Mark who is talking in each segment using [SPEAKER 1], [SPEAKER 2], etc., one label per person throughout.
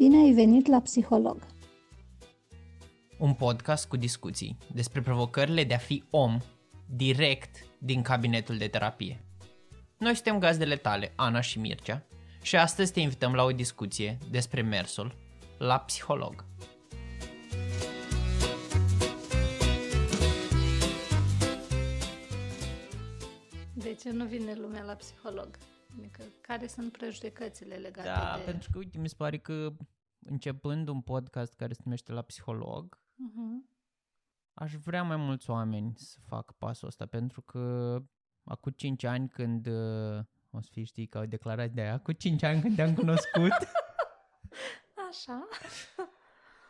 [SPEAKER 1] Bine ai venit la Psiholog!
[SPEAKER 2] Un podcast cu discuții despre provocările de a fi om direct din cabinetul de terapie. Noi suntem gazdele tale, Ana și Mircea, și astăzi te invităm la o discuție despre mersul la psiholog.
[SPEAKER 1] De ce nu vine lumea la psiholog? Adică, care sunt prejudecățile legate
[SPEAKER 2] Da,
[SPEAKER 1] de...
[SPEAKER 2] pentru că, uite, mi se pare că începând un podcast care se numește La Psiholog,
[SPEAKER 1] Uh-huh.
[SPEAKER 2] aș vrea mai mulți oameni să facă pasul ăsta, pentru că acum 5 ani când, uh, o să fii știi că au declarat de aia, acum 5 ani când te-am cunoscut,
[SPEAKER 1] Așa.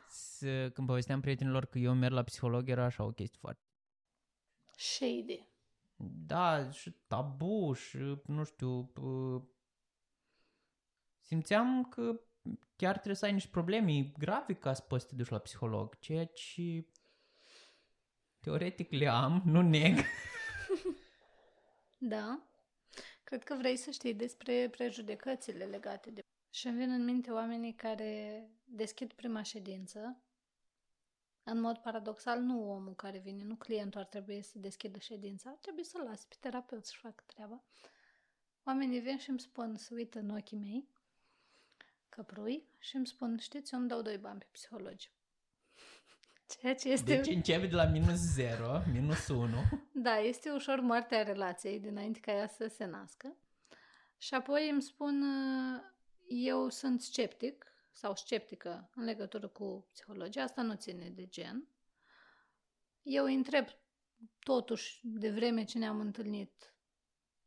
[SPEAKER 2] să, când povesteam prietenilor că eu merg la psiholog, era așa o chestie foarte
[SPEAKER 1] Shady.
[SPEAKER 2] Da, și tabu și nu știu, uh, simțeam că chiar trebuie să ai niște probleme grave ca să poți să te duci la psiholog, ceea ce teoretic le am, nu neg.
[SPEAKER 1] Da. Cred că vrei să știi despre prejudecățile legate de... Și îmi vin în minte oamenii care deschid prima ședință. În mod paradoxal, nu omul care vine, nu clientul ar trebui să deschidă ședința, ar trebui să lase pe terapeut să facă treaba. Oamenii vin și îmi spun, să uită în ochii mei, căprui, și îmi spun, știți, eu îmi dau doi bani pe psihologi. Ceea ce este...
[SPEAKER 2] Deci începe de la minus 0, minus 1.
[SPEAKER 1] Da, este ușor moartea relației dinainte ca ea să se nască. Și apoi îmi spun, uh, eu sunt sceptic sau sceptică în legătură cu psihologia, asta nu ține de gen. Eu îi întreb totuși de vreme ce ne-am întâlnit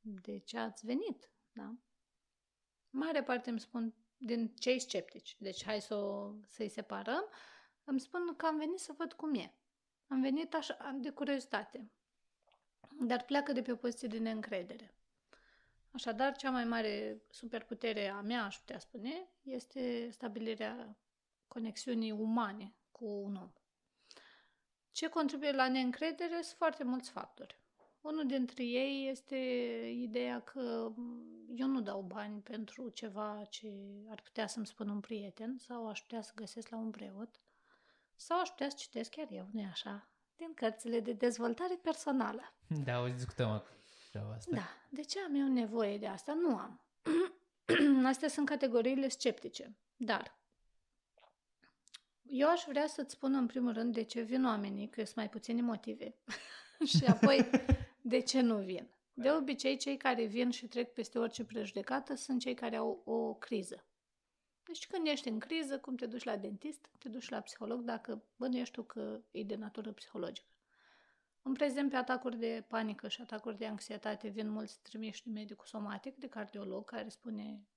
[SPEAKER 1] de ce ați venit, da? Mare parte îmi spun din cei sceptici, deci hai să o, să-i separăm, îmi spun că am venit să văd cum e. Am venit așa de curiozitate, dar pleacă de pe o poziție de neîncredere. Așadar, cea mai mare superputere a mea, aș putea spune, este stabilirea conexiunii umane cu un om. Ce contribuie la neîncredere sunt foarte mulți factori. Unul dintre ei este ideea că eu nu dau bani pentru ceva ce ar putea să-mi spună un prieten sau aș putea să găsesc la un preot sau aș putea să citesc chiar eu, nu așa, din cărțile de dezvoltare personală.
[SPEAKER 2] Da, o să discutăm acum treaba asta.
[SPEAKER 1] Da, de ce am eu nevoie de asta? Nu am. Astea sunt categoriile sceptice. Dar eu aș vrea să-ți spun în primul rând de ce vin oamenii, că sunt mai puține motive. și apoi de ce nu vin. De obicei, cei care vin și trec peste orice prejudecată sunt cei care au o criză. Deci când ești în criză, cum te duci la dentist, te duci la psiholog dacă bănuiești tu că e de natură psihologică. În prezent, pe atacuri de panică și atacuri de anxietate vin mulți trimiși de medicul somatic, de cardiolog, care spune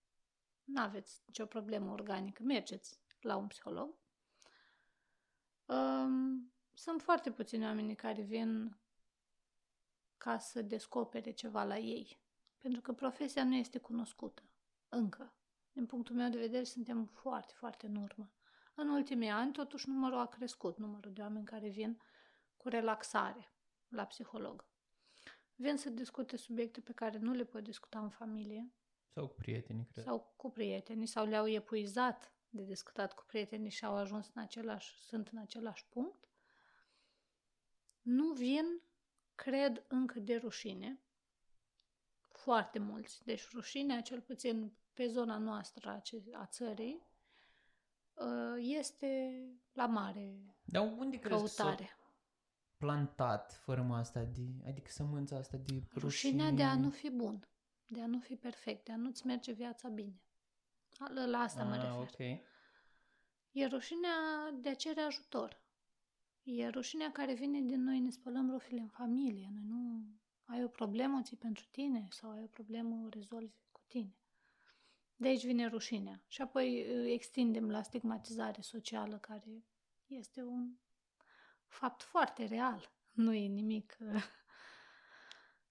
[SPEAKER 1] nu aveți nicio problemă organică, mergeți la un psiholog. Um, sunt foarte puțini oameni care vin ca să descopere ceva la ei, pentru că profesia nu este cunoscută încă. Din punctul meu de vedere, suntem foarte, foarte în urmă. În ultimii ani, totuși, numărul a crescut, numărul de oameni care vin cu relaxare la psiholog. Vin să discute subiecte pe care nu le pot discuta în familie
[SPEAKER 2] Sau cu prietenii, cred.
[SPEAKER 1] sau cu prietenii sau le-au epuizat de discutat cu prietenii și au ajuns în același, sunt în același punct. Nu vin, cred, încă de rușine. Foarte mulți. Deci rușinea, cel puțin pe zona noastră a, ce- a țării, uh, este la mare
[SPEAKER 2] Dar unde crezi că s-a
[SPEAKER 1] căutare.
[SPEAKER 2] Plantat forma asta de, adică sămânța asta de rușine?
[SPEAKER 1] Rușinea de a nu fi bun, de a nu fi perfect, de a nu-ți merge viața bine. La, la asta mă
[SPEAKER 2] ah,
[SPEAKER 1] refer.
[SPEAKER 2] ok.
[SPEAKER 1] E rușinea de a cere ajutor. E rușinea care vine din noi ne spălăm rufile în familie. Noi nu ai o problemă, o ții pentru tine sau ai o problemă, o rezolvi cu tine. De aici vine rușinea. Și apoi î, extindem la stigmatizare socială, care este un fapt foarte real. Nu e nimic uh,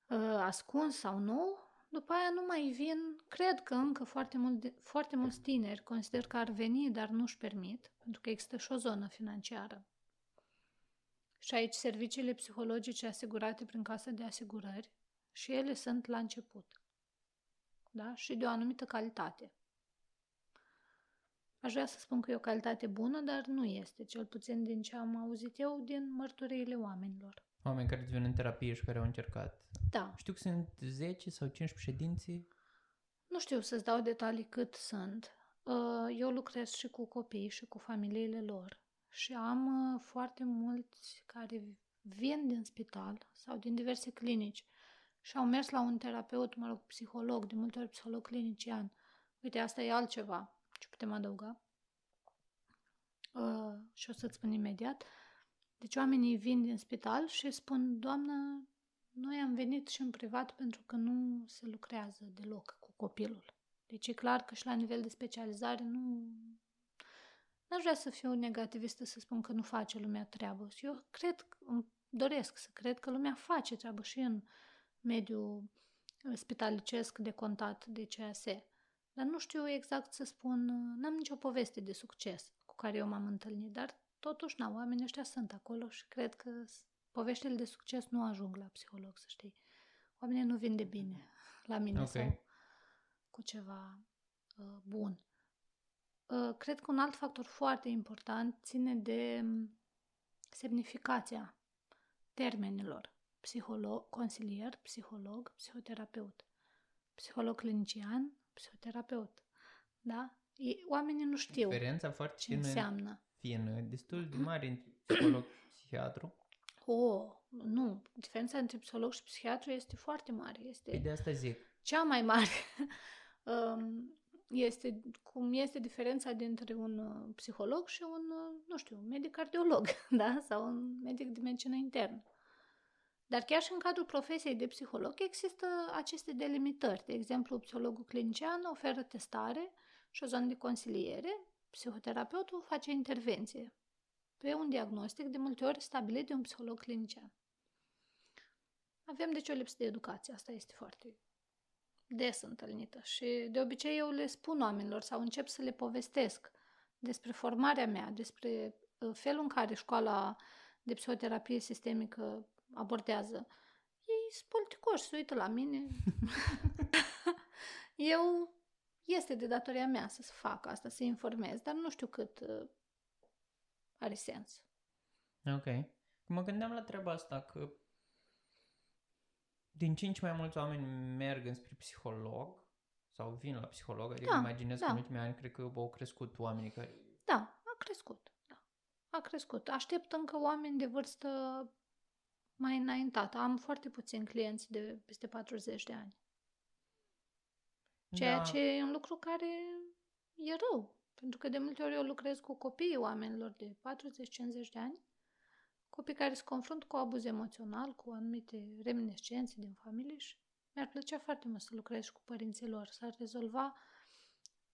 [SPEAKER 1] uh, ascuns sau nou. După aia nu mai vin, cred că încă foarte, mult de, foarte mulți tineri consider că ar veni, dar nu-și permit, pentru că există și o zonă financiară. Și aici serviciile psihologice asigurate prin casă de asigurări și ele sunt la început. Da? Și de o anumită calitate. Aș vrea să spun că e o calitate bună, dar nu este, cel puțin din ce am auzit eu din mărturiile oamenilor.
[SPEAKER 2] Oameni care vin în terapie și care au încercat.
[SPEAKER 1] Da.
[SPEAKER 2] Știu că sunt 10 sau 15 ședințe.
[SPEAKER 1] Nu știu să-ți dau detalii cât sunt. Uh, eu lucrez și cu copii și cu familiile lor și am uh, foarte mulți care vin din spital sau din diverse clinici și au mers la un terapeut, mă rog, psiholog, de multe ori psiholog clinician. Uite, asta e altceva ce putem adăuga. Uh, și o să-ți spun imediat. Deci oamenii vin din spital și spun, doamnă, noi am venit și în privat pentru că nu se lucrează deloc cu copilul. Deci e clar că și la nivel de specializare nu... N-aș vrea să fiu negativistă să spun că nu face lumea treabă. Și eu cred, îmi doresc să cred că lumea face treabă și în mediul spitalicesc de contat de CAS. Dar nu știu exact să spun, n-am nicio poveste de succes cu care eu m-am întâlnit, dar totuși, na, oamenii ăștia sunt acolo și cred că poveștile de succes nu ajung la psiholog, să știi. Oamenii nu vin de bine la mine okay. sau cu ceva uh, bun. Uh, cred că un alt factor foarte important ține de um, semnificația termenilor. Psiholog, consilier, psiholog, psihoterapeut. Psiholog clinician, psihoterapeut. Da? Ei, oamenii nu știu
[SPEAKER 2] Diferența foarte
[SPEAKER 1] ce înseamnă.
[SPEAKER 2] Fină, destul de mare între psiholog și psihiatru.
[SPEAKER 1] Oh, nu. Diferența între psiholog și psihiatru este foarte mare. Este
[SPEAKER 2] păi de asta zic.
[SPEAKER 1] Cea mai mare. Um, este cum este diferența dintre un uh, psiholog și un, uh, nu știu, medic cardiolog, da? Sau un medic de medicină internă. Dar chiar și în cadrul profesiei de psiholog există aceste delimitări. De exemplu, psihologul clinician oferă testare și o zonă de consiliere, psihoterapeutul face intervenție pe un diagnostic de multe ori stabilit de un psiholog clinician. Avem deci o lipsă de educație, asta este foarte des întâlnită și de obicei eu le spun oamenilor sau încep să le povestesc despre formarea mea, despre uh, felul în care școala de psihoterapie sistemică abordează. Ei sunt politicoși, se uită la mine. eu este de datoria mea să fac asta, să informez, dar nu știu cât uh, are sens.
[SPEAKER 2] Ok. Mă gândeam la treaba asta că din ce în ce mai mulți oameni merg înspre psiholog sau vin la psiholog, adică da, imaginez da. că în ultimii ani cred că au crescut oamenii care...
[SPEAKER 1] Da, a crescut, da. A crescut. Aștept încă oameni de vârstă mai înaintată. Am foarte puțini clienți de peste 40 de ani. Ceea da. ce e un lucru care e rău. Pentru că de multe ori eu lucrez cu copiii oamenilor de 40-50 de ani, copii care se confruntă cu abuz emoțional, cu anumite reminiscențe din familie și mi-ar plăcea foarte mult să lucrez cu părinții lor. S-ar rezolva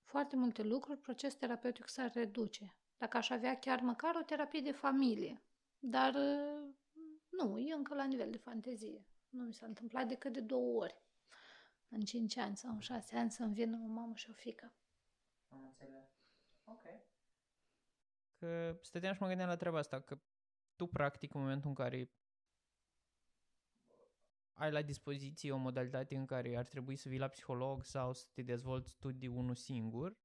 [SPEAKER 1] foarte multe lucruri, procesul terapeutic s-ar reduce. Dacă aș avea chiar măcar o terapie de familie. Dar nu, e încă la nivel de fantezie. Nu mi s-a întâmplat decât de două ori în 5 ani sau în 6 ani să-mi vină o mamă și o fică.
[SPEAKER 2] Am înțeles. Ok. Că stăteam și mă gândeam la treaba asta, că tu practic în momentul în care ai la dispoziție o modalitate în care ar trebui să vii la psiholog sau să te dezvolți tu de unul singur,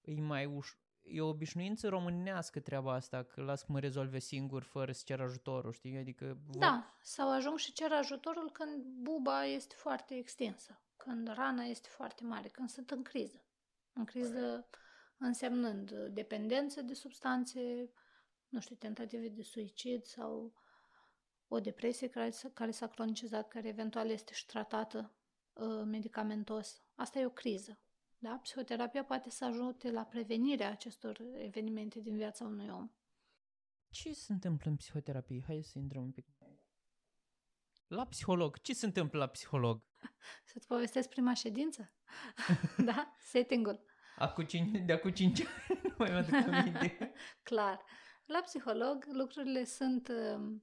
[SPEAKER 2] e mai uș- e o obișnuință românească treaba asta, că las că mă rezolve singur fără să cer ajutorul, știi? Adică...
[SPEAKER 1] Vor... Da, sau ajung și cer ajutorul când buba este foarte extinsă, când rana este foarte mare, când sunt în criză. În criză însemnând dependență de substanțe, nu știu, tentative de suicid sau o depresie care, care s-a cronicizat, care eventual este și tratată uh, medicamentos. Asta e o criză. Da? Psihoterapia poate să ajute la prevenirea acestor evenimente din viața unui om.
[SPEAKER 2] Ce se întâmplă în psihoterapie? Hai să intrăm un pic. La psiholog. Ce se întâmplă la psiholog?
[SPEAKER 1] Să-ți povestesc prima ședință? da? Setting-ul.
[SPEAKER 2] Acum cinci, de acum 5 ani nu mai mă aduc aminte.
[SPEAKER 1] Clar. La psiholog lucrurile sunt... Um,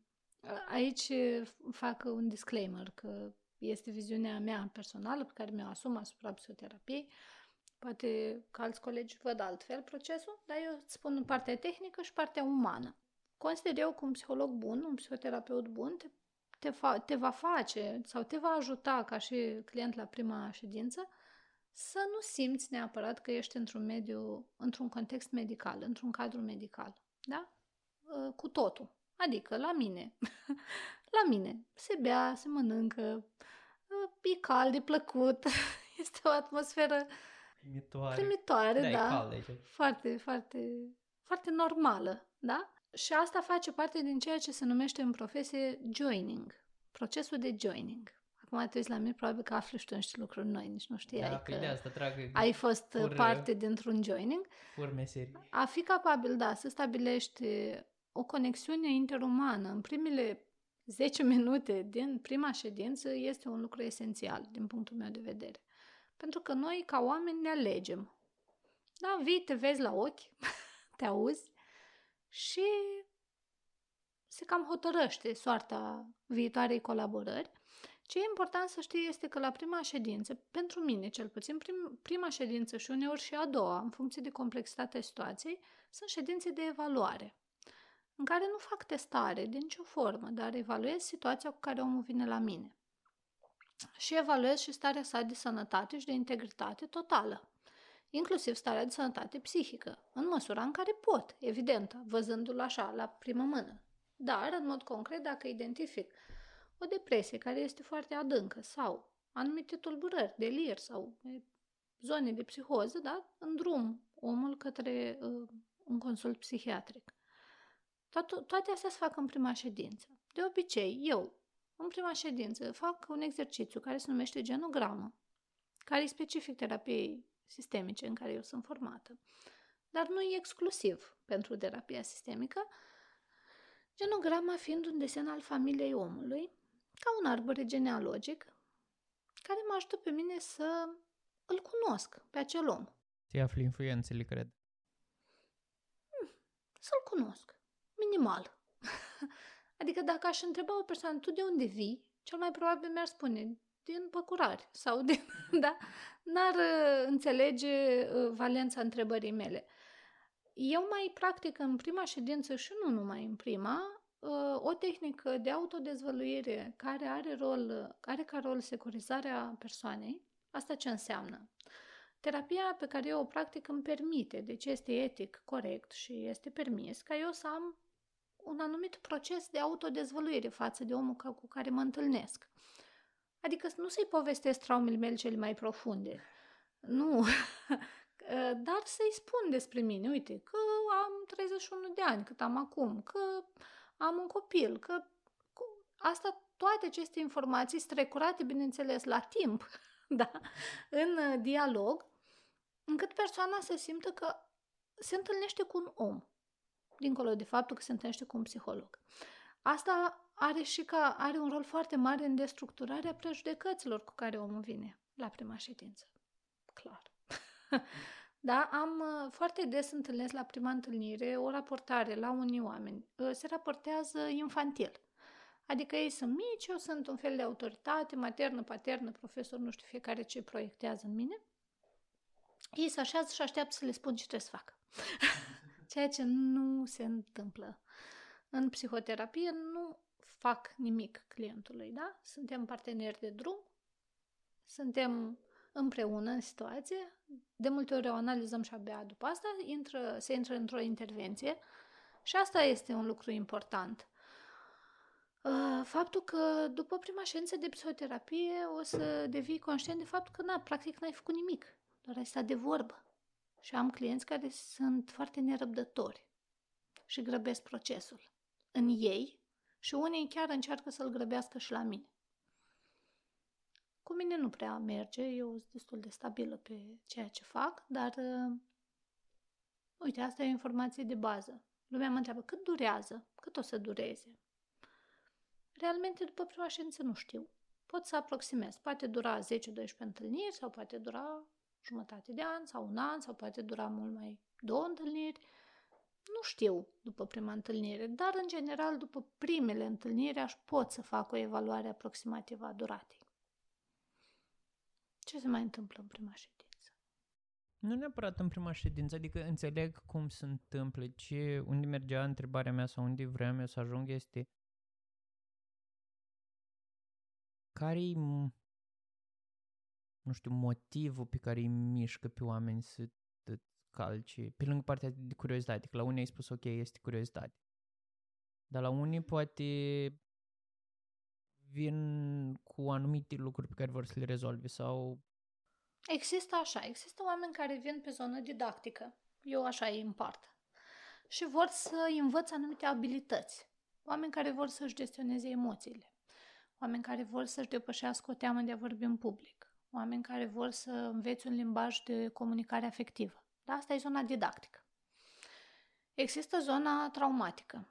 [SPEAKER 1] aici fac un disclaimer că este viziunea mea personală pe care mi-o asum asupra psihoterapiei. Poate că alți colegi văd altfel procesul, dar eu îți spun partea tehnică și partea umană. Consider eu că un psiholog bun, un psihoterapeut bun, te, te, fa, te va face sau te va ajuta ca și client la prima ședință să nu simți neapărat că ești într-un mediu, într-un context medical, într-un cadru medical. Da? Uh, cu totul. Adică la mine. la mine. Se bea, se mănâncă, uh, e cald, e plăcut. Este o atmosferă
[SPEAKER 2] primitoare,
[SPEAKER 1] primitoare
[SPEAKER 2] da.
[SPEAKER 1] da.
[SPEAKER 2] Cald aici.
[SPEAKER 1] Foarte, foarte, foarte normală. Da? Și asta face parte din ceea ce se numește în profesie joining. Procesul de joining. Acum te uiți la mine, probabil că afli și tu niște lucruri noi, nici nu știai
[SPEAKER 2] Da,
[SPEAKER 1] că
[SPEAKER 2] păi de asta trag
[SPEAKER 1] ai fost
[SPEAKER 2] pur,
[SPEAKER 1] parte dintr-un joining.
[SPEAKER 2] pur meserii.
[SPEAKER 1] A fi capabil, da, să stabilești o conexiune interumană în primele 10 minute din prima ședință este un lucru esențial din punctul meu de vedere. Pentru că noi, ca oameni, ne alegem. Da, vii, te vezi la ochi, te auzi și se cam hotărăște soarta viitoarei colaborări. Ce e important să știi este că la prima ședință, pentru mine cel puțin, prim, prima ședință și uneori și a doua, în funcție de complexitatea situației, sunt ședințe de evaluare, în care nu fac testare de nicio formă, dar evaluez situația cu care omul vine la mine. Și evaluez și starea sa de sănătate și de integritate totală, inclusiv starea de sănătate psihică, în măsura în care pot, evident, văzându-l așa, la primă mână. Dar, în mod concret, dacă identific o depresie care este foarte adâncă sau anumite tulburări, delir sau zone de psihoză, da? în drum omul către uh, un consult psihiatric. Toate, toate astea se fac în prima ședință. De obicei, eu, în prima ședință, fac un exercițiu care se numește genogramă, care e specific terapiei sistemice în care eu sunt formată, dar nu e exclusiv pentru terapia sistemică, genograma fiind un desen al familiei omului, ca un arbore genealogic care mă ajută pe mine să îl cunosc pe acel om.
[SPEAKER 2] Ți afli influențele, cred.
[SPEAKER 1] Hmm, să-l cunosc. Minimal. adică dacă aș întreba o persoană, tu de unde vii? Cel mai probabil mi-ar spune, din păcurari sau din... da? N-ar uh, înțelege uh, valența întrebării mele. Eu mai practic în prima ședință și nu numai în prima, o tehnică de autodezvăluire care are, rol, are ca rol securizarea persoanei. Asta ce înseamnă? Terapia pe care eu o practic îmi permite, deci este etic, corect și este permis ca eu să am un anumit proces de autodezvăluire față de omul cu care mă întâlnesc. Adică nu să-i povestesc traumele mele cele mai profunde. Nu. Dar să-i spun despre mine, uite, că am 31 de ani, cât am acum, că am un copil, că asta, toate aceste informații strecurate, bineînțeles, la timp, da, în uh, dialog, încât persoana să simtă că se întâlnește cu un om, dincolo de faptul că se întâlnește cu un psiholog. Asta are și ca, are un rol foarte mare în destructurarea prejudecăților cu care omul vine la prima ședință. Clar. Da, am uh, foarte des întâlnesc la prima întâlnire o raportare la unii oameni. Uh, se raportează infantil. Adică ei sunt mici, eu sunt un fel de autoritate, maternă, paternă, profesor, nu știu fiecare ce proiectează în mine. Ei se așează și așteaptă să le spun ce trebuie să facă. Ceea ce nu se întâmplă. În psihoterapie nu fac nimic clientului, da? Suntem parteneri de drum, suntem împreună în situație. De multe ori o analizăm și abia după asta intră, se intră într-o intervenție și asta este un lucru important. Uh, faptul că după prima ședință de psihoterapie o să devii conștient de faptul că, na, practic n-ai făcut nimic, doar ai stat de vorbă. Și am clienți care sunt foarte nerăbdători și grăbesc procesul în ei și unii chiar încearcă să-l grăbească și la mine. Cu mine nu prea merge, eu sunt destul de stabilă pe ceea ce fac, dar uh, uite, asta e o informație de bază. Lumea mă întreabă cât durează, cât o să dureze. Realmente, după prima ședință, nu știu. Pot să aproximez. Poate dura 10-12 întâlniri sau poate dura jumătate de an sau un an sau poate dura mult mai două întâlniri. Nu știu după prima întâlnire, dar în general după primele întâlniri aș pot să fac o evaluare aproximativă a duratei. Ce se mai întâmplă în prima ședință?
[SPEAKER 2] Nu neapărat în prima ședință, adică înțeleg cum se întâmplă, ce, unde mergea întrebarea mea sau unde vreau eu să ajung este care e nu știu, motivul pe care îi mișcă pe oameni să te calce, pe lângă partea de curiozitate, că la unii ai spus ok, este curiozitate. Dar la unii poate vin cu anumite lucruri pe care vor să le rezolve sau...
[SPEAKER 1] Există așa, există oameni care vin pe zonă didactică, eu așa îi împart, și vor să învăț anumite abilități. Oameni care vor să-și gestioneze emoțiile, oameni care vor să-și depășească o teamă de a vorbi în public, oameni care vor să înveți un limbaj de comunicare afectivă. Da? Asta e zona didactică. Există zona traumatică,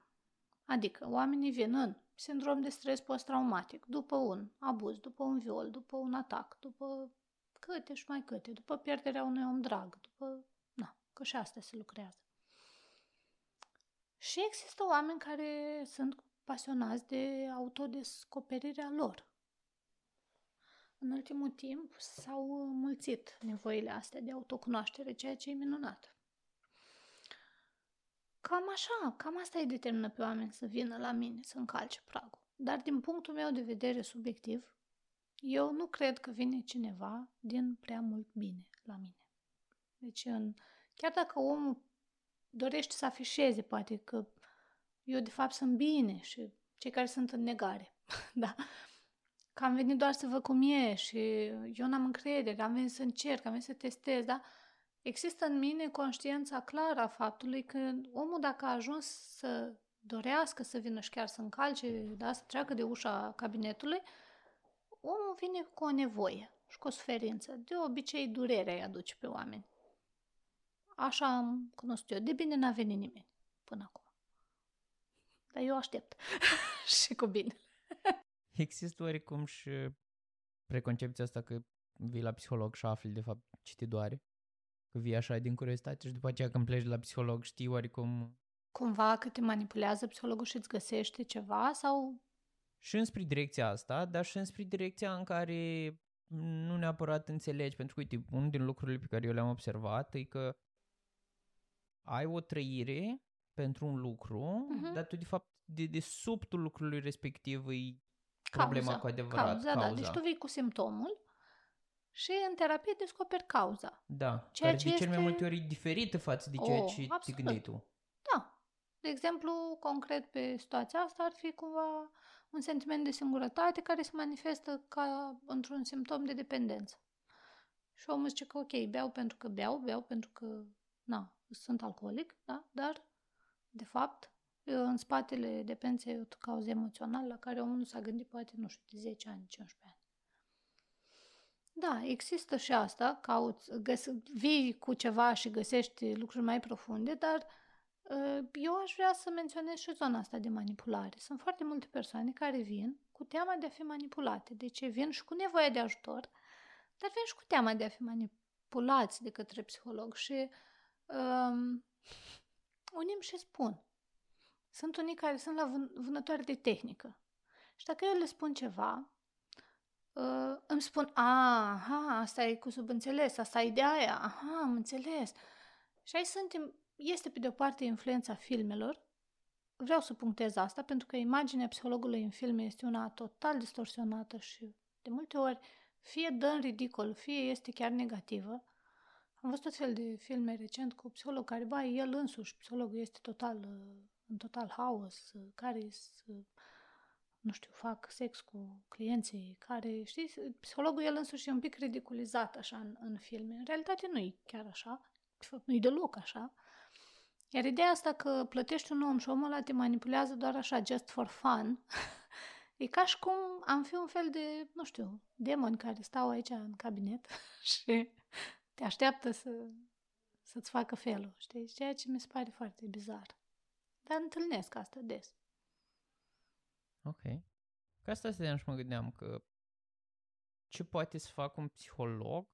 [SPEAKER 1] adică oamenii vin în sindrom de stres post-traumatic, după un abuz, după un viol, după un atac, după câte și mai câte, după pierderea unui om drag, după... Na, că și asta se lucrează. Și există oameni care sunt pasionați de autodescoperirea lor. În ultimul timp s-au mulțit nevoile astea de autocunoaștere, ceea ce e minunat. Cam așa, cam asta îi determină pe oameni să vină la mine, să încalce pragul. Dar din punctul meu de vedere subiectiv, eu nu cred că vine cineva din prea mult bine la mine. Deci, în, chiar dacă omul dorește să afișeze, poate că eu de fapt sunt bine și cei care sunt în negare, da? Că am venit doar să văd cum e și eu n-am încredere, am venit să încerc, am venit să testez, da? Există în mine conștiința clară a faptului că omul dacă a ajuns să dorească să vină și chiar să încalce, da, să treacă de ușa cabinetului, omul vine cu o nevoie și cu o suferință. De obicei, durerea îi aduce pe oameni. Așa am cunoscut eu. De bine n-a venit nimeni până acum. Dar eu aștept și cu bine.
[SPEAKER 2] Există oarecum și preconcepția asta că vii la psiholog și afli de fapt ce te doare? Că vii așa din curiozitate și după aceea când pleci la psiholog știi oarecum...
[SPEAKER 1] Cumva că te manipulează psihologul și îți găsește ceva sau...
[SPEAKER 2] Și înspre direcția asta, dar și înspre direcția în care nu neapărat înțelegi, pentru că, uite, unul din lucrurile pe care eu le-am observat e că ai o trăire pentru un lucru, uh-huh. dar tu, de fapt, de, de subtul lucrului respectiv e problema cauza, cu adevărat.
[SPEAKER 1] Cauza, cauza. Da. Deci tu vii cu simptomul și în terapie descoperi cauza.
[SPEAKER 2] Da, ceea care ce de cel mai multe ori e diferită față de ceea oh, ce absolut. te gândeai tu.
[SPEAKER 1] Da. De exemplu, concret pe situația asta ar fi cumva un sentiment de singurătate care se manifestă ca într-un simptom de dependență. Și omul zice că ok, beau pentru că beau, beau pentru că, na, sunt alcoolic, da? dar, de fapt, în spatele dependenței e o cauză emoțională la care omul nu s-a gândit poate, nu știu, de 10 ani, 15 ani. Da, există și asta, cauți, găs, vii cu ceva și găsești lucruri mai profunde, dar ă, eu aș vrea să menționez și zona asta de manipulare. Sunt foarte multe persoane care vin cu teama de a fi manipulate. Deci vin și cu nevoie de ajutor, dar vin și cu teama de a fi manipulați de către psiholog și um, unii îmi și spun. Sunt unii care sunt la vân- vânătoare de tehnică. Și dacă eu le spun ceva, uh, îmi spun, aha, asta e cu subînțeles, asta e de aia, aha, am înțeles. Și aici suntem, este pe de o parte influența filmelor, vreau să punctez asta pentru că imaginea psihologului în filme este una total distorsionată și de multe ori fie dă în ridicol, fie este chiar negativă. Am văzut tot fel de filme recent cu psiholog care, ba, el însuși, psihologul este total, uh, în total haos, uh, care nu știu, fac sex cu clienții care, știți, psihologul el însuși e un pic ridiculizat așa în, în filme. În realitate nu e chiar așa, nu e deloc așa. Iar ideea asta că plătești un om și omul ăla te manipulează doar așa, just for fun, e ca și cum am fi un fel de, nu știu, demoni care stau aici în cabinet și te așteaptă să, să-ți facă felul, știi? Ceea ce mi se pare foarte bizar. Dar întâlnesc asta des.
[SPEAKER 2] Ok. Ca asta stăteam și mă gândeam că ce poate să facă un psiholog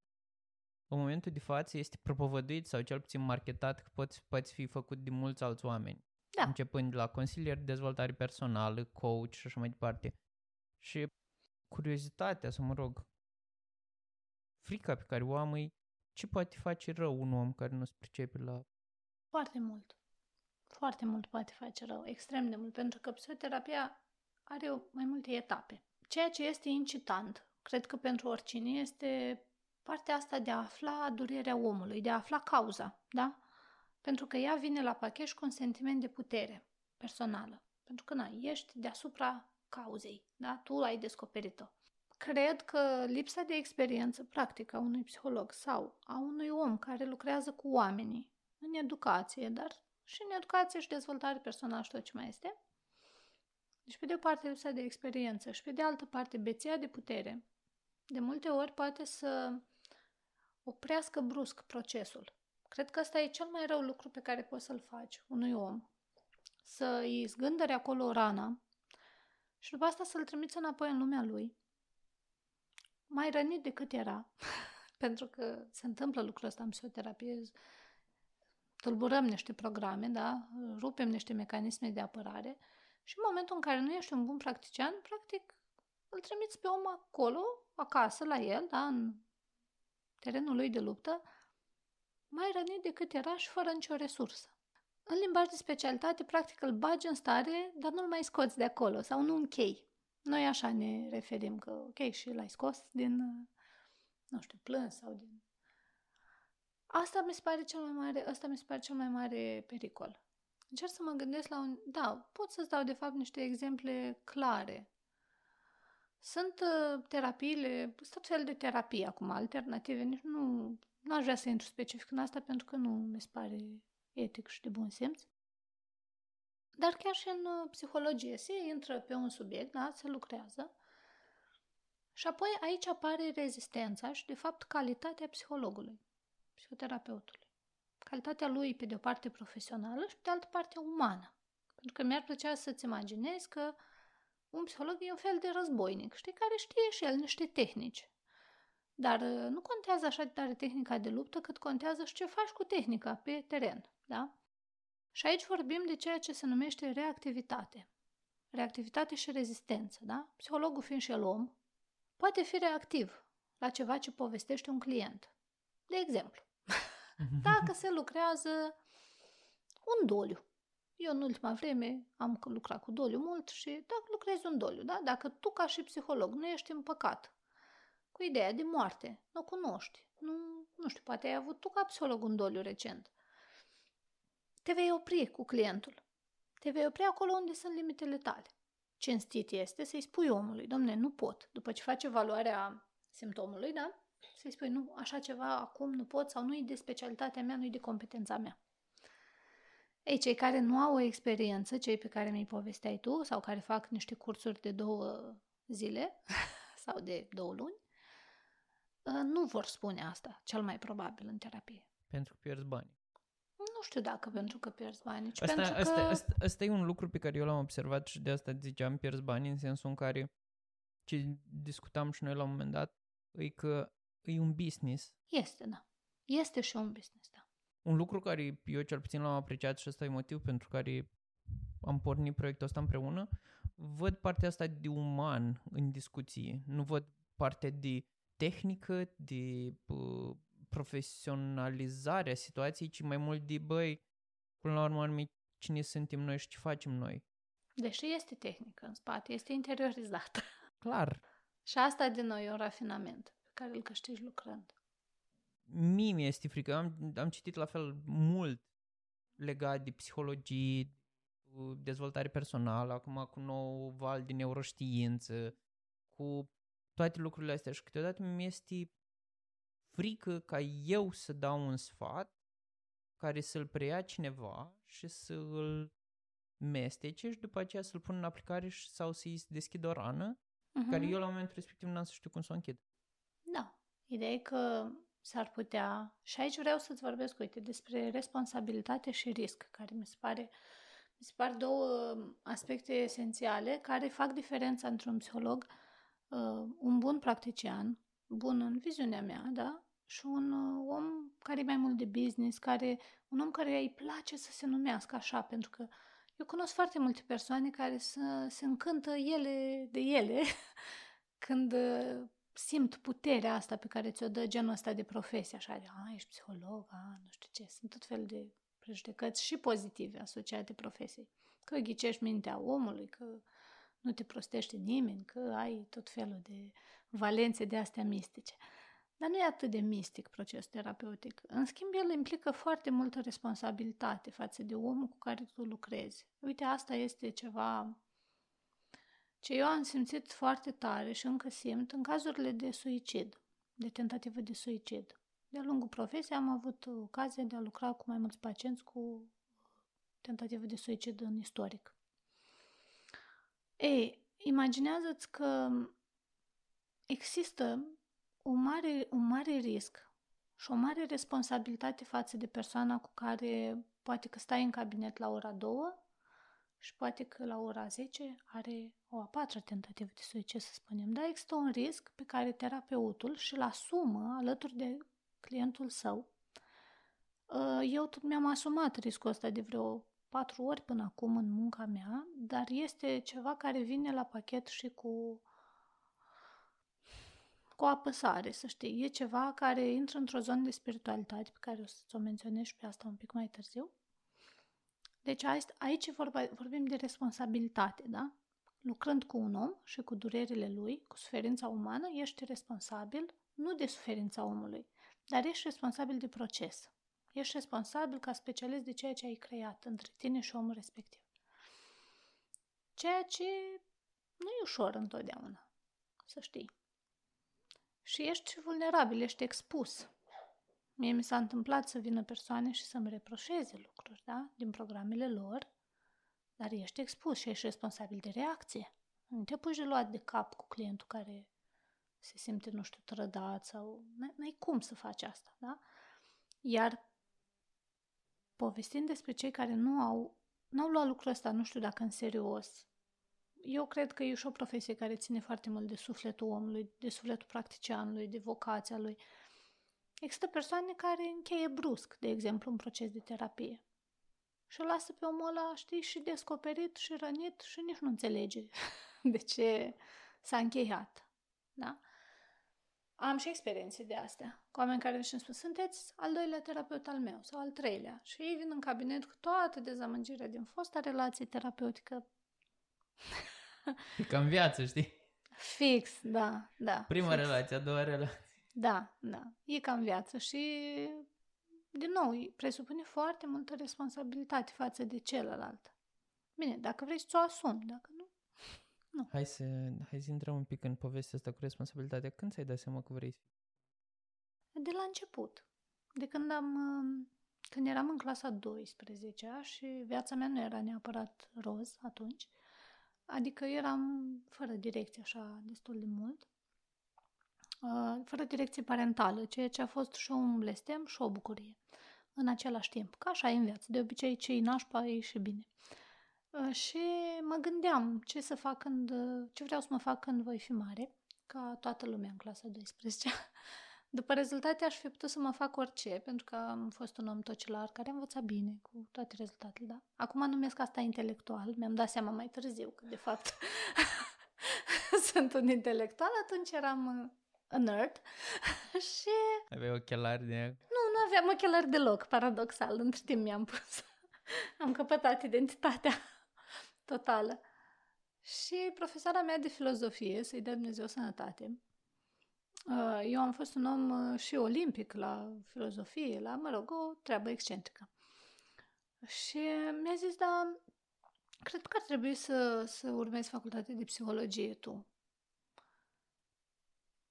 [SPEAKER 2] în momentul de față este propovăduit sau cel puțin marketat că poți, poți fi făcut de mulți alți oameni.
[SPEAKER 1] Da.
[SPEAKER 2] Începând de la consilier de dezvoltare personală, coach și așa mai departe. Și curiozitatea, să mă rog, frica pe care o am e ce poate face rău un om care nu se pricepe la...
[SPEAKER 1] Foarte mult. Foarte mult poate face rău, extrem de mult, pentru că psihoterapia are mai multe etape. Ceea ce este incitant, cred că pentru oricine, este partea asta de a afla durerea omului, de a afla cauza, da? Pentru că ea vine la pachet cu un sentiment de putere personală. Pentru că, na, ești deasupra cauzei, da? Tu ai descoperit-o. Cred că lipsa de experiență practică a unui psiholog sau a unui om care lucrează cu oamenii în educație, dar și în educație și dezvoltare personală și tot ce mai este. Deci, pe de o parte, lipsa de experiență și pe de altă parte, beția de putere, de multe ori poate să oprească brusc procesul. Cred că ăsta e cel mai rău lucru pe care poți să-l faci unui om. Să îi zgândări acolo rana și după asta să-l trimiți înapoi în lumea lui, mai rănit decât era. Pentru că se întâmplă lucrul ăsta în psihoterapie, tulburăm niște programe, da? rupem niște mecanisme de apărare și în momentul în care nu ești un bun practician, practic îl trimiți pe om acolo, acasă, la el, da? în terenul lui de luptă, mai rănit decât era și fără nicio resursă. În limbaj de specialitate, practic îl bagi în stare, dar nu-l mai scoți de acolo sau nu închei. Noi așa ne referim că, ok, și l-ai scos din, nu știu, plâns sau din... Asta mi se pare cel mai mare, asta mi se pare cel mai mare pericol. Încerc să mă gândesc la un... Da, pot să-ți dau de fapt niște exemple clare. Sunt uh, terapiile, sunt tot fel de terapii acum, alternative, nici nu, nu aș vrea să intru specific în asta pentru că nu mi se pare etic și de bun simț. Dar chiar și în uh, psihologie se intră pe un subiect, da, se lucrează și apoi aici apare rezistența și, de fapt, calitatea psihologului, psihoterapeutului. Calitatea lui, pe de o parte, profesională și pe de altă parte, umană. Pentru că mi-ar plăcea să-ți imaginezi că un psiholog e un fel de războinic, știi, care știe și el niște tehnici. Dar uh, nu contează așa de tare tehnica de luptă, cât contează și ce faci cu tehnica pe teren, da? Și aici vorbim de ceea ce se numește reactivitate. Reactivitate și rezistență, da? Psihologul fiind și el om, poate fi reactiv la ceva ce povestește un client. De exemplu, dacă se lucrează un doliu. Eu în ultima vreme am lucrat cu doliu mult și dacă lucrezi un doliu, da? dacă tu ca și psiholog nu ești împăcat cu ideea de moarte, nu o cunoști, nu, nu știu, poate ai avut tu ca psiholog un doliu recent, te vei opri cu clientul. Te vei opri acolo unde sunt limitele tale. Cinstit este să-i spui omului, domne, nu pot. După ce face evaluarea simptomului, da? Să-i spui, nu, așa ceva acum nu pot sau nu e de specialitatea mea, nu e de competența mea. Ei, cei care nu au o experiență, cei pe care mi-i povesteai tu sau care fac niște cursuri de două zile sau de două luni, ă, nu vor spune asta, cel mai probabil în terapie.
[SPEAKER 2] Pentru că pierzi bani.
[SPEAKER 1] Nu știu dacă pentru că pierzi bani, ci
[SPEAKER 2] asta,
[SPEAKER 1] pentru
[SPEAKER 2] asta,
[SPEAKER 1] că...
[SPEAKER 2] Asta, asta e un lucru pe care eu l-am observat și de asta ziceam pierzi bani în sensul în care ce discutam și noi la un moment dat e că e un business.
[SPEAKER 1] Este, da. Este și un business, da.
[SPEAKER 2] Un lucru care eu cel puțin l-am apreciat și ăsta e motiv pentru care am pornit proiectul ăsta împreună, văd partea asta de uman în discuție. Nu văd partea de tehnică, de uh, profesionalizarea situației, ci mai mult de, băi, până la urmă, cine suntem noi și ce facem noi.
[SPEAKER 1] Deși este tehnică în spate, este interiorizată.
[SPEAKER 2] Clar.
[SPEAKER 1] Și asta din noi e un rafinament pe care îl câștigi lucrând.
[SPEAKER 2] Mie mi-este frică. Am, am citit la fel mult legat de psihologie, dezvoltare personală, acum cu nou val de neuroștiință, cu toate lucrurile astea și câteodată mi este frică ca eu să dau un sfat care să-l preia cineva și să-l mestece și după aceea să-l pun în aplicare și, sau să-i deschid o rană uh-huh. care eu la momentul respectiv n-am să știu cum să o închid.
[SPEAKER 1] Da. Ideea e că s-ar putea, și aici vreau să-ți vorbesc, uite, despre responsabilitate și risc, care mi se pare, mi se par două aspecte esențiale care fac diferența între un psiholog, uh, un bun practician, bun în viziunea mea, da, și un uh, om care e mai mult de business, care, un om care îi place să se numească așa, pentru că eu cunosc foarte multe persoane care să, se încântă ele de ele când uh, simt puterea asta pe care ți-o dă genul ăsta de profesie, așa de, a, ești psiholog, a, nu știu ce, sunt tot fel de prejudecăți și pozitive asociate profesiei. Că ghicești mintea omului, că nu te prostește nimeni, că ai tot felul de valențe de astea mistice. Dar nu e atât de mistic procesul terapeutic. În schimb, el implică foarte multă responsabilitate față de omul cu care tu lucrezi. Uite, asta este ceva ce eu am simțit foarte tare și încă simt în cazurile de suicid, de tentativă de suicid. De-a lungul profesiei am avut ocazia de a lucra cu mai mulți pacienți cu tentativă de suicid în istoric. Ei, imaginează-ți că există un mare, un mare risc și o mare responsabilitate față de persoana cu care poate că stai în cabinet la ora 2 și poate că la ora 10 are o a patra tentativă de suicid, să spunem. Dar există un risc pe care terapeutul și-l asumă alături de clientul său. Uh, eu tot mi-am asumat riscul ăsta de vreo patru ori până acum în munca mea, dar este ceva care vine la pachet și cu cu o apăsare, să știi. E ceva care intră într-o zonă de spiritualitate pe care o să o menționez și pe asta un pic mai târziu. Deci aici vorba, vorbim de responsabilitate, da? Lucrând cu un om și cu durerile lui, cu suferința umană, ești responsabil nu de suferința omului, dar ești responsabil de proces. Ești responsabil ca specialist de ceea ce ai creat între tine și omul respectiv. Ceea ce nu e ușor întotdeauna, să știi. Și ești vulnerabil, ești expus. Mie mi s-a întâmplat să vină persoane și să-mi reproșeze lucruri, da? Din programele lor, dar ești expus și ești responsabil de reacție. Nu te pui de luat de cap cu clientul care se simte, nu știu, trădat sau... N-ai cum să faci asta, da? Iar povestind despre cei care nu au, n-au luat lucrul ăsta, nu știu dacă în serios, eu cred că e și o profesie care ține foarte mult de sufletul omului, de sufletul practicianului, de vocația lui. Există persoane care încheie brusc, de exemplu, un proces de terapie. Și o lasă pe omul ăla, știi, și descoperit și rănit și nici nu înțelege de ce s-a încheiat. Da? Am și experiențe de astea, cu oameni care îmi spun, sunteți al doilea terapeut al meu sau al treilea. Și ei vin în cabinet cu toată dezamăgirea din fosta relație terapeutică.
[SPEAKER 2] E ca în viață, știi?
[SPEAKER 1] Fix, da, da.
[SPEAKER 2] Prima
[SPEAKER 1] fix.
[SPEAKER 2] relație, a doua relație.
[SPEAKER 1] Da, da. E ca în viață și, din nou, presupune foarte multă responsabilitate față de celălalt. Bine, dacă vrei să o asumi, dacă nu, nu.
[SPEAKER 2] Hai să, hai să intrăm un pic în povestea asta cu responsabilitatea. Când ți-ai dat seama că vrei să
[SPEAKER 1] De la început. De când am, când eram în clasa 12 și viața mea nu era neapărat roz atunci, Adică eram fără direcție așa destul de mult, uh, fără direcție parentală, ceea ce a fost și un blestem și o bucurie în același timp. Ca așa e în viață. De obicei, cei nașpa e și bine. Uh, și mă gândeam ce să fac când, ce vreau să mă fac când voi fi mare, ca toată lumea în clasa 12 După rezultate aș fi putut să mă fac orice, pentru că am fost un om tocilar care a învățat bine cu toate rezultatele, da? Acum numesc asta intelectual, mi-am dat seama mai târziu că de fapt sunt un intelectual, atunci eram uh, a nerd și...
[SPEAKER 2] Aveai ochelari de...
[SPEAKER 1] Nu, nu aveam ochelari deloc, paradoxal, între timp mi-am pus. am căpătat identitatea totală. Și profesoara mea de filozofie, să-i dea Dumnezeu sănătate, Uh, eu am fost un om uh, și olimpic la filozofie, la, mă rog, o treabă excentrică. Și mi-a zis, da, cred că ar trebui să, să urmezi facultatea de psihologie tu.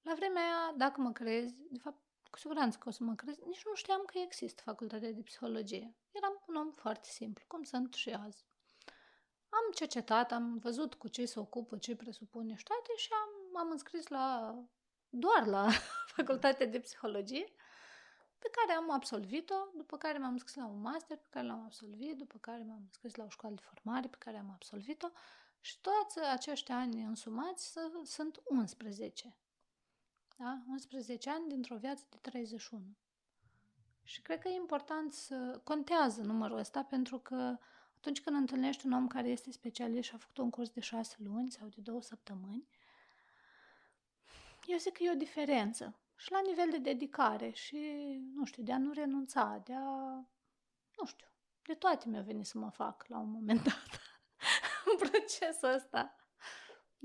[SPEAKER 1] La vremea aia, dacă mă crezi, de fapt, cu siguranță că o să mă crezi, nici nu știam că există facultatea de psihologie. Eram un om foarte simplu, cum sunt și azi. Am cercetat, am văzut cu ce se ocupă, ce presupune și toate și am, m-am înscris la doar la facultatea de psihologie, pe care am absolvit-o, după care m-am înscris la un master pe care l-am absolvit, după care m-am înscris la o școală de formare pe care am absolvit-o și toți acești ani însumați sunt 11. Da? 11 ani dintr-o viață de 31. Și cred că e important să contează numărul ăsta pentru că atunci când întâlnești un om care este specialist și a făcut un curs de șase luni sau de două săptămâni, eu zic că e o diferență. Și la nivel de dedicare și, nu știu, de a nu renunța, de a, nu știu, de toate mi-a venit să mă fac la un moment dat în procesul ăsta.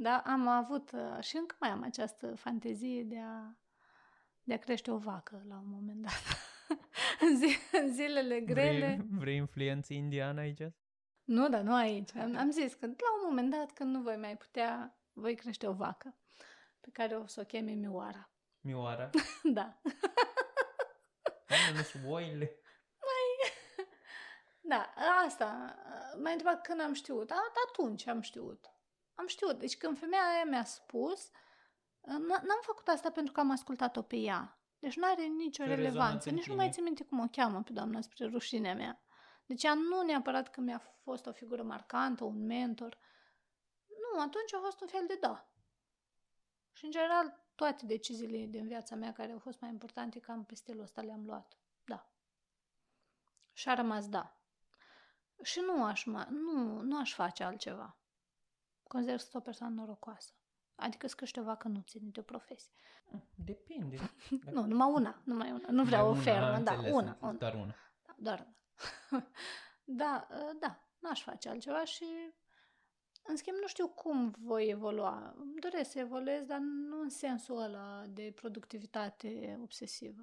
[SPEAKER 1] Da, am avut uh, și încă mai am această fantezie de a de a crește o vacă la un moment dat. în, zi, în zilele grele.
[SPEAKER 2] Vrei, vrei influență indiană aici?
[SPEAKER 1] Nu, dar nu aici. Am, am zis că la un moment dat, când nu voi mai putea, voi crește o vacă pe care o să o cheme Mioara.
[SPEAKER 2] Mioara?
[SPEAKER 1] da.
[SPEAKER 2] Hai, nu sunt oile.
[SPEAKER 1] Da, asta. M-ai întrebat când am știut. A, atunci am știut. Am știut. Deci când femeia aia mi-a spus, n-am făcut asta pentru că am ascultat-o pe ea. Deci nu are nicio
[SPEAKER 2] Ce
[SPEAKER 1] relevanță.
[SPEAKER 2] în
[SPEAKER 1] Nici nu
[SPEAKER 2] tine.
[SPEAKER 1] mai țin minte cum o cheamă pe doamna spre rușinea mea. Deci ea nu neapărat că mi-a fost o figură marcantă, un mentor. Nu, atunci a fost un fel de da. Și în general, toate deciziile din viața mea care au fost mai importante, cam pe stilul ăsta le-am luat. Da. Și a rămas da. Și nu aș, ma- nu, nu aș face altceva. Consider că sunt o persoană norocoasă. Adică să crește o vacă nu ține de o profesie.
[SPEAKER 2] Depinde.
[SPEAKER 1] Nu, numai una, numai una. Nu vreau o
[SPEAKER 2] Una,
[SPEAKER 1] fermă,
[SPEAKER 2] am
[SPEAKER 1] da,
[SPEAKER 2] înțeles,
[SPEAKER 1] una,
[SPEAKER 2] am
[SPEAKER 1] una.
[SPEAKER 2] înțeles, Doar una.
[SPEAKER 1] Da, doar una. da, ă, da, n-aș face altceva și în schimb nu știu cum voi evolua. Îmi doresc să evoluez, dar nu în sensul ăla de productivitate obsesivă.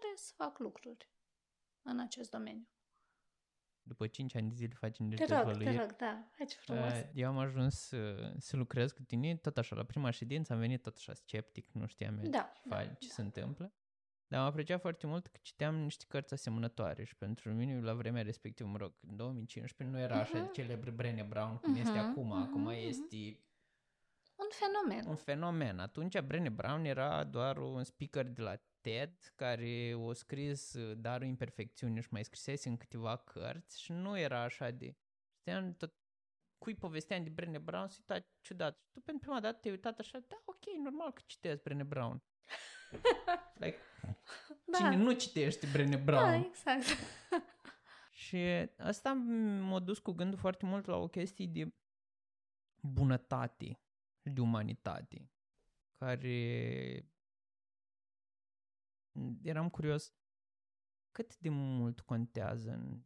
[SPEAKER 1] Doresc să fac lucruri în acest domeniu.
[SPEAKER 2] După 5 ani de zile facem
[SPEAKER 1] Te
[SPEAKER 2] niște
[SPEAKER 1] rog, te
[SPEAKER 2] dezvăluiri.
[SPEAKER 1] rog, da, hai ce frumos.
[SPEAKER 2] Uh, Eu am ajuns să, să lucrez cu tine, tot așa, la prima ședință am venit tot așa sceptic, nu știam eu
[SPEAKER 1] Da,
[SPEAKER 2] ce,
[SPEAKER 1] da,
[SPEAKER 2] fac, ce
[SPEAKER 1] da.
[SPEAKER 2] se întâmplă. Dar am apreciat foarte mult că citeam niște cărți asemănătoare și pentru mine, la vremea respectivă, mă rog, în 2015 nu era așa de
[SPEAKER 1] Mhm.
[SPEAKER 2] celebr Brené Brown cum este
[SPEAKER 1] Mhm,
[SPEAKER 2] acum.
[SPEAKER 1] mhm,
[SPEAKER 2] Acum
[SPEAKER 1] mhm.
[SPEAKER 2] este
[SPEAKER 1] Un fenomen.
[SPEAKER 2] un fenomen. Atunci Brené Brown era doar un speaker de la TED care o scris uh, Darul Imperfecțiunii și mai scrisese în câteva cărți și nu era așa de... Știam tot cui povesteam de Brené Brown se uita ciudat. Și tu pentru prima dată te-ai uitat așa, da, ok, normal că citesc Brené Brown. like,
[SPEAKER 1] Da,
[SPEAKER 2] cine nu citește Brené
[SPEAKER 1] da,
[SPEAKER 2] Brown?
[SPEAKER 1] exact.
[SPEAKER 2] Și asta m-a dus cu gândul foarte mult la o chestie de bunătate și de umanitate, care eram curios cât de mult contează în,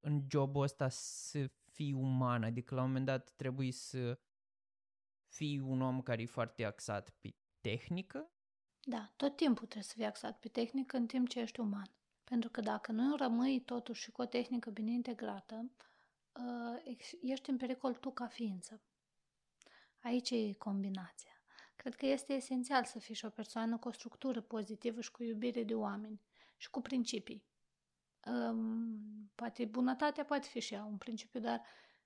[SPEAKER 2] în jobul ăsta să fii uman, adică la un moment dat trebuie să fii un om care e foarte axat pe tehnică,
[SPEAKER 1] Da, tot timpul trebuie să fii axat pe tehnică în timp ce ești uman. Pentru că dacă nu rămâi totuși cu o tehnică bine integrată, uh, ex- ești în pericol tu ca ființă. Aici e combinația. Cred că este esențial să fii și o persoană cu o structură pozitivă și cu iubire de oameni și cu principii. Um, poate bunătatea poate fi și ea un principiu, dar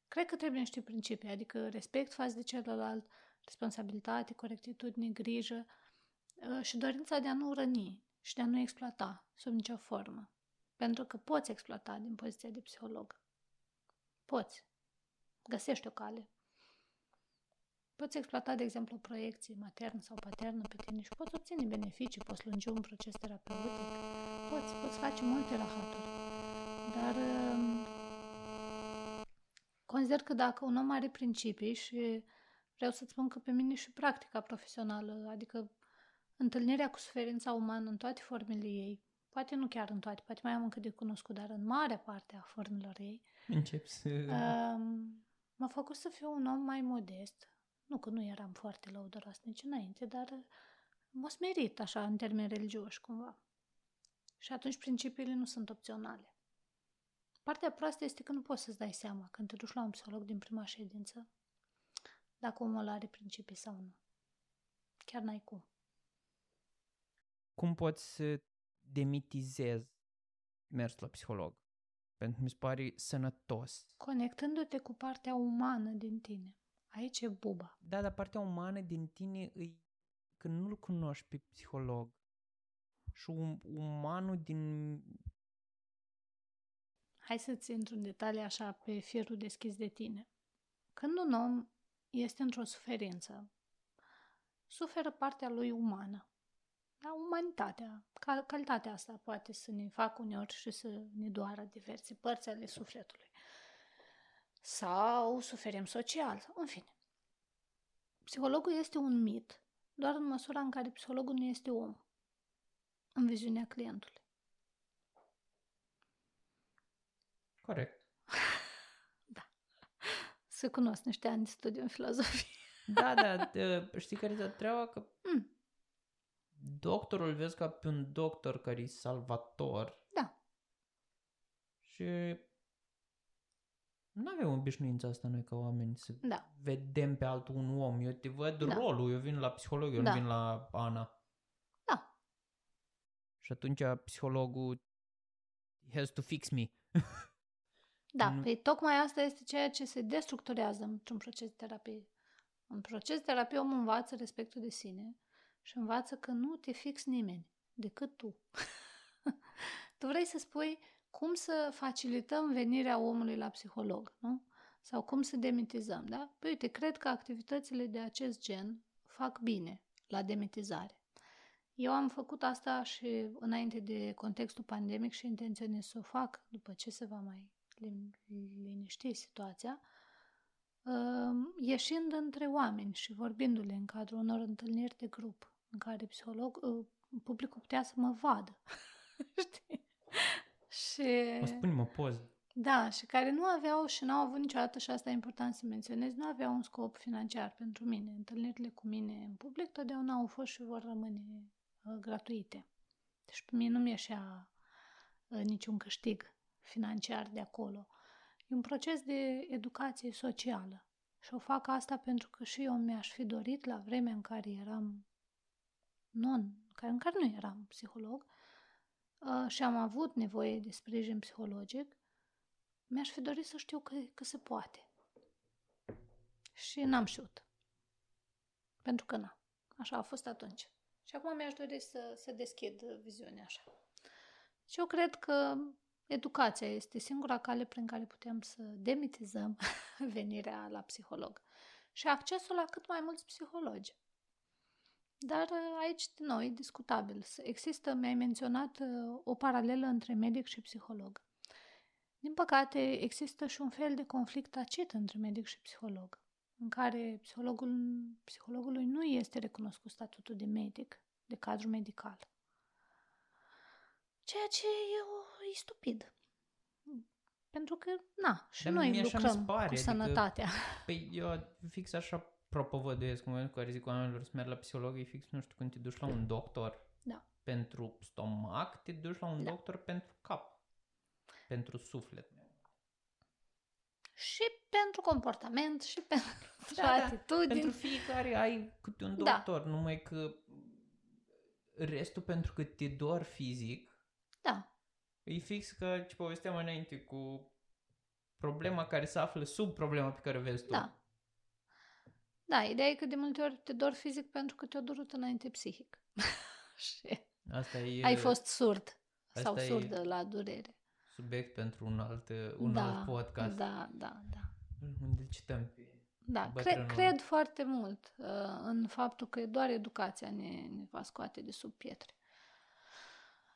[SPEAKER 1] cred că trebuie niște principii, adică respect față de celălalt, responsabilitate, corectitudine, grijă uh, și dorința de a nu răni și de a nu exploata sub nicio formă. Pentru că poți exploata din poziția de psiholog. Poți. Găsești o cale. Poți exploata, de exemplu, o proiecție maternă sau paternă pe tine și poți obține beneficii, poți lungi un proces terapeutic, poți, poți face multe rahaturi. Dar um, consider că dacă un om are principii și vreau să-ți spun că pe mine și practica profesională, adică întâlnirea cu suferința umană în toate formele ei, poate nu chiar în toate, poate mai am încă de cunoscut, dar în marea parte a formelor ei,
[SPEAKER 2] încep să...
[SPEAKER 1] um, m-a făcut să fiu un om mai modest. Nu că nu eram foarte lăudăros nici înainte, dar uh, m-a smerit așa în termeni religioși cumva. Și atunci principiile nu sunt opționale. Partea proastă este că nu poți să-ți dai seama când te duci la un psiholog din prima ședință dacă omul are principii sau nu. Chiar n-ai cum.
[SPEAKER 2] cum poți să demitizezi mers la psiholog? Pentru că mi se pare sănătos.
[SPEAKER 1] Conectându-te cu partea umană din tine. Aici e buba.
[SPEAKER 2] Da, dar partea umană din tine îi că nu-l cunoști pe psiholog. Și um, umanul din...
[SPEAKER 1] Hai să-ți intru în detalii așa pe firul deschis de tine. Când un om este într-o suferință, suferă partea lui umană. Da, umanitatea, cal- calitatea asta poate să ne facă uneori și să ne doară diverse părți ale sufletului. Sau suferim social, în fine. Psihologul este un mit, doar în măsura în care psihologul nu este om, în viziunea clientului.
[SPEAKER 2] Corect.
[SPEAKER 1] Să cunosc niște ani de studiu în filozofie.
[SPEAKER 2] Da, da, de, știi care e treaba? Că
[SPEAKER 1] Mm.
[SPEAKER 2] doctorul vezi ca pe un doctor care e salvator
[SPEAKER 1] Da.
[SPEAKER 2] și nu avem obișnuința asta noi ca oameni să
[SPEAKER 1] Da.
[SPEAKER 2] vedem pe altul un om. Eu te văd
[SPEAKER 1] Da.
[SPEAKER 2] rolul, eu vin la psiholog, eu
[SPEAKER 1] Da.
[SPEAKER 2] nu vin la Ana.
[SPEAKER 1] Da.
[SPEAKER 2] Și atunci psihologul he has to fix me.
[SPEAKER 1] Da,
[SPEAKER 2] Nu-
[SPEAKER 1] păi tocmai asta este ceea ce se destructurează într-un proces de terapie. În proces de terapie omul învață respectul de sine și învață că nu te fix nimeni decât tu. tu vrei să spui cum să facilităm venirea omului la psiholog, nu? Sau cum să demitizăm, da? Păi uite, cred că activitățile de acest gen fac bine la demitizare. Eu am făcut asta și înainte de contextul pandemic și intenționez să o fac după ce se va mai lin- liniști situația, uh, ieșind între oameni și vorbindu-le în cadrul unor întâlniri de grup în care psiholog, uh, publicul putea să mă vadă. Știi? Și...
[SPEAKER 2] O spune o poză.
[SPEAKER 1] Da, și care nu aveau și n-au avut niciodată, și asta e important să menționez, nu aveau un scop financiar pentru mine. Întâlnirile cu mine în public totdeauna au fost și vor rămâne uh, gratuite. Deci pe mine nu mi-eșea uh, niciun câștig financiar de acolo. E un proces de educație socială. Și o fac asta pentru că și eu mi-aș fi dorit la vremea în care eram non, în care nu eram psiholog uh, și am avut nevoie de sprijin psihologic, mi-aș fi dorit să știu că, că se poate. Și n-am știut. Pentru că na. Așa a fost atunci. Și acum mi-aș dori să, să deschid viziunea așa. Și eu cred că educația este singura cale prin care putem să demitizăm venirea la psiholog. Și accesul la cât mai mulți psihologi. Dar uh, aici, din nou, e discutabil. Există, mi-ai menționat, uh, o paralelă între medic și psiholog. Din păcate, există și un fel de conflict tacit între medic și psiholog, în care psihologul, psihologului nu este recunoscut statutul de medic, de cadru medical. Ceea ce e, o, e stupid. Pentru că, na, și
[SPEAKER 2] Dar
[SPEAKER 1] noi
[SPEAKER 2] mie așa mi se
[SPEAKER 1] lucrăm
[SPEAKER 2] pare,
[SPEAKER 1] cu
[SPEAKER 2] adică-
[SPEAKER 1] sănătatea.
[SPEAKER 2] Păi eu fix așa propovăduiesc în momentul în care zic oamenilor să merg la psiholog, e fix, nu știu, când te duci la un doctor
[SPEAKER 1] Da.
[SPEAKER 2] pentru stomac, te duci la un
[SPEAKER 1] Da.
[SPEAKER 2] doctor pentru cap, pentru suflet.
[SPEAKER 1] Și pentru comportament, și pentru
[SPEAKER 2] Da, da,
[SPEAKER 1] atitudini.
[SPEAKER 2] Pentru fiecare ai câte un
[SPEAKER 1] Da.
[SPEAKER 2] doctor, numai că restul pentru că te dor fizic,
[SPEAKER 1] Da,
[SPEAKER 2] e fix că ce povesteam înainte cu problema care se află sub problema pe care o vezi tu.
[SPEAKER 1] da. Da, ideea e că de multe ori te dor fizic pentru că te-a durut înainte psihic. și
[SPEAKER 2] Asta e
[SPEAKER 1] ai fost surd sau
[SPEAKER 2] asta e-
[SPEAKER 1] surdă la durere.
[SPEAKER 2] subiect pentru un alt, un
[SPEAKER 1] da,
[SPEAKER 2] alt podcast
[SPEAKER 1] Da, da, da.
[SPEAKER 2] unde cităm pe
[SPEAKER 1] Da, cre-
[SPEAKER 2] bătrânul.
[SPEAKER 1] cred foarte mult uh, în faptul că doar educația ne, ne va scoate de sub pietre.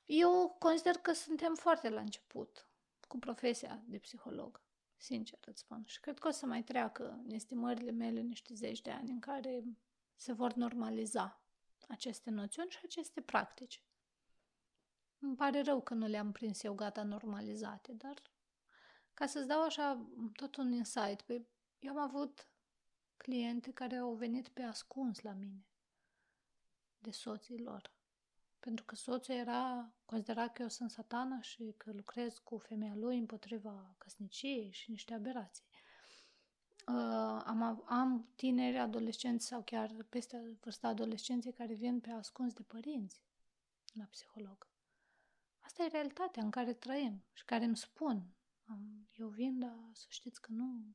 [SPEAKER 1] Eu consider că suntem foarte la început cu profesia de psiholog, sincer îți spun. Și cred că o să mai treacă în estimările mele niște zeci de ani în care se vor normaliza aceste noțiuni și aceste practici. Îmi pare rău că nu le-am prins eu gata normalizate, dar ca să-ți dau așa tot un insight, pe eu am avut cliente care au venit pe ascuns la mine de soții lor. Pentru că soțul era, considera că eu sunt satană și că lucrez cu femeia lui împotriva căsniciei și niște aberații. Uh, am, av- am tineri, adolescenți sau chiar peste vârsta adolescenței care vin pe ascuns de părinți la psiholog. Asta e realitatea în care trăim și care îmi spun. Am, eu vin, dar să știți că nu,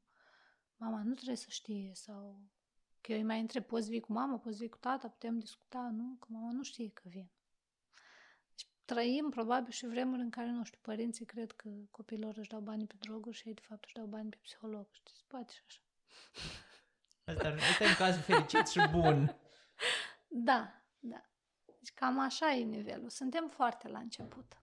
[SPEAKER 1] mama nu trebuie să știe sau că eu îi mai întreb, poți vii cu mama, poți vii cu tata, putem discuta, nu? Că mama nu știe că vin. Deci trăim probabil și vremuri în care, nu știu, părinții cred că copiilor își dau banii pe droguri și ei de fapt își dau bani pe psiholog. Știți, poate și așa.
[SPEAKER 2] Asta, asta e un caz fericit și bun.
[SPEAKER 1] Da, da. Deci cam așa e nivelul. Suntem foarte la început.